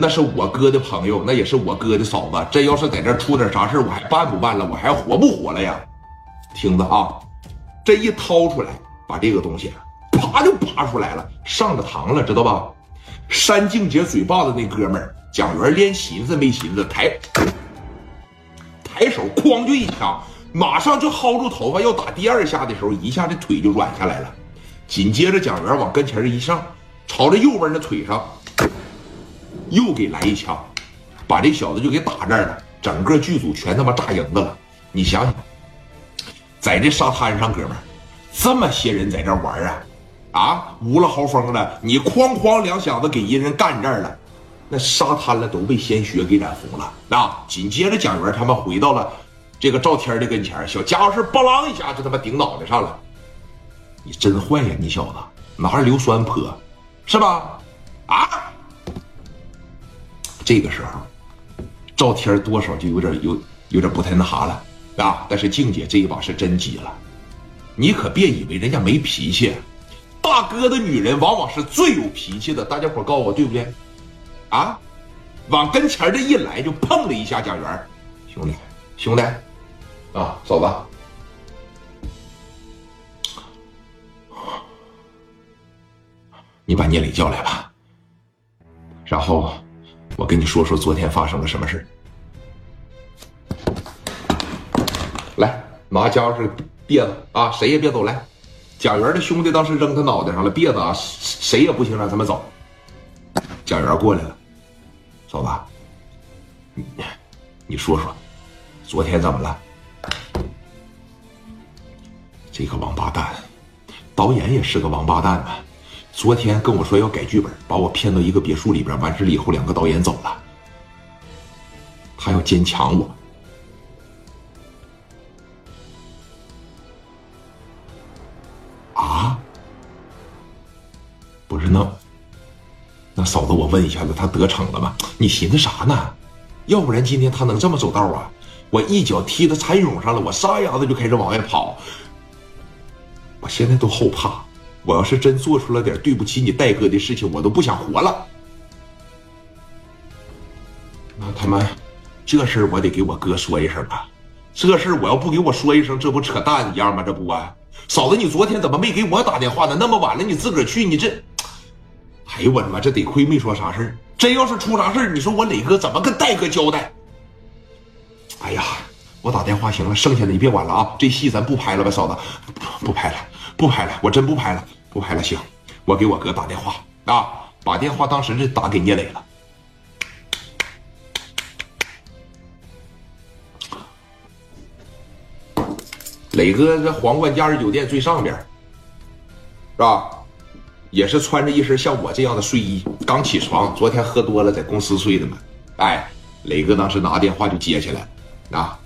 那是我哥的朋友，那也是我哥的嫂子。真要是在这出点啥事我还办不办了？我还活不活了呀？听着啊，这一掏出来，把这个东西啪就拔出来了，上了膛了，知道吧？山静姐嘴巴子那哥们儿蒋元连寻思没寻思，抬抬手哐就一枪，马上就薅住头发要打第二下的时候，一下这腿就软下来了。紧接着蒋元往跟前一上，朝着右边的腿上。又给来一枪，把这小子就给打这儿了。整个剧组全他妈炸营子了。你想想，在这沙滩上，哥们，这么些人在这玩啊，啊，无了豪风的，你哐哐两响子给一人干这儿了，那沙滩了都被鲜血给染红了。啊，紧接着蒋元他们回到了这个赵天的？跟前，小家伙是邦啷一下就他妈顶脑袋上了。你真坏呀，你小子拿着硫酸泼，是吧？这个时候，赵天多少就有点有有点不太那啥了啊！但是静姐这一把是真急了，你可别以为人家没脾气，大哥的女人往往是最有脾气的。大家伙告诉我对不对？啊，往跟前这一来就碰了一下贾元，兄弟兄弟啊，嫂子，你把聂磊叫来吧，然后。我跟你说说昨天发生了什么事来，拿家伙是别子啊，谁也别走。来，贾元的兄弟当时扔他脑袋上了别子啊，谁也不行，让他们走。贾元过来了，嫂子，你你说说，昨天怎么了？这个王八蛋，导演也是个王八蛋啊！昨天跟我说要改剧本，把我骗到一个别墅里边，完事了以后，两个导演走了，他要奸抢我。啊？不是那，那嫂子，我问一下子，他得逞了吗？你寻思啥呢？要不然今天他能这么走道啊？我一脚踢他蚕蛹上了，我撒丫子就开始往外跑，我现在都后怕。我要是真做出了点对不起你戴哥的事情，我都不想活了。那他妈，这事儿我得给我哥说一声啊！这事儿我要不给我说一声，这不扯淡一样吗？这不啊，嫂子，你昨天怎么没给我打电话呢？那么晚了，你自个儿去，你这……哎呦我他妈，这得亏没说啥事儿。真要是出啥事儿，你说我磊哥怎么跟戴哥交代？哎呀，我打电话行了，剩下的你别管了啊！这戏咱不拍了吧，嫂子，不拍了，不拍了，我真不拍了。不拍了，行，我给我哥打电话啊，把电话当时是打给聂磊了。磊哥这皇冠假日酒店最上边，是吧？也是穿着一身像我这样的睡衣，刚起床，昨天喝多了在公司睡的嘛。哎，磊哥当时拿电话就接起来，啊，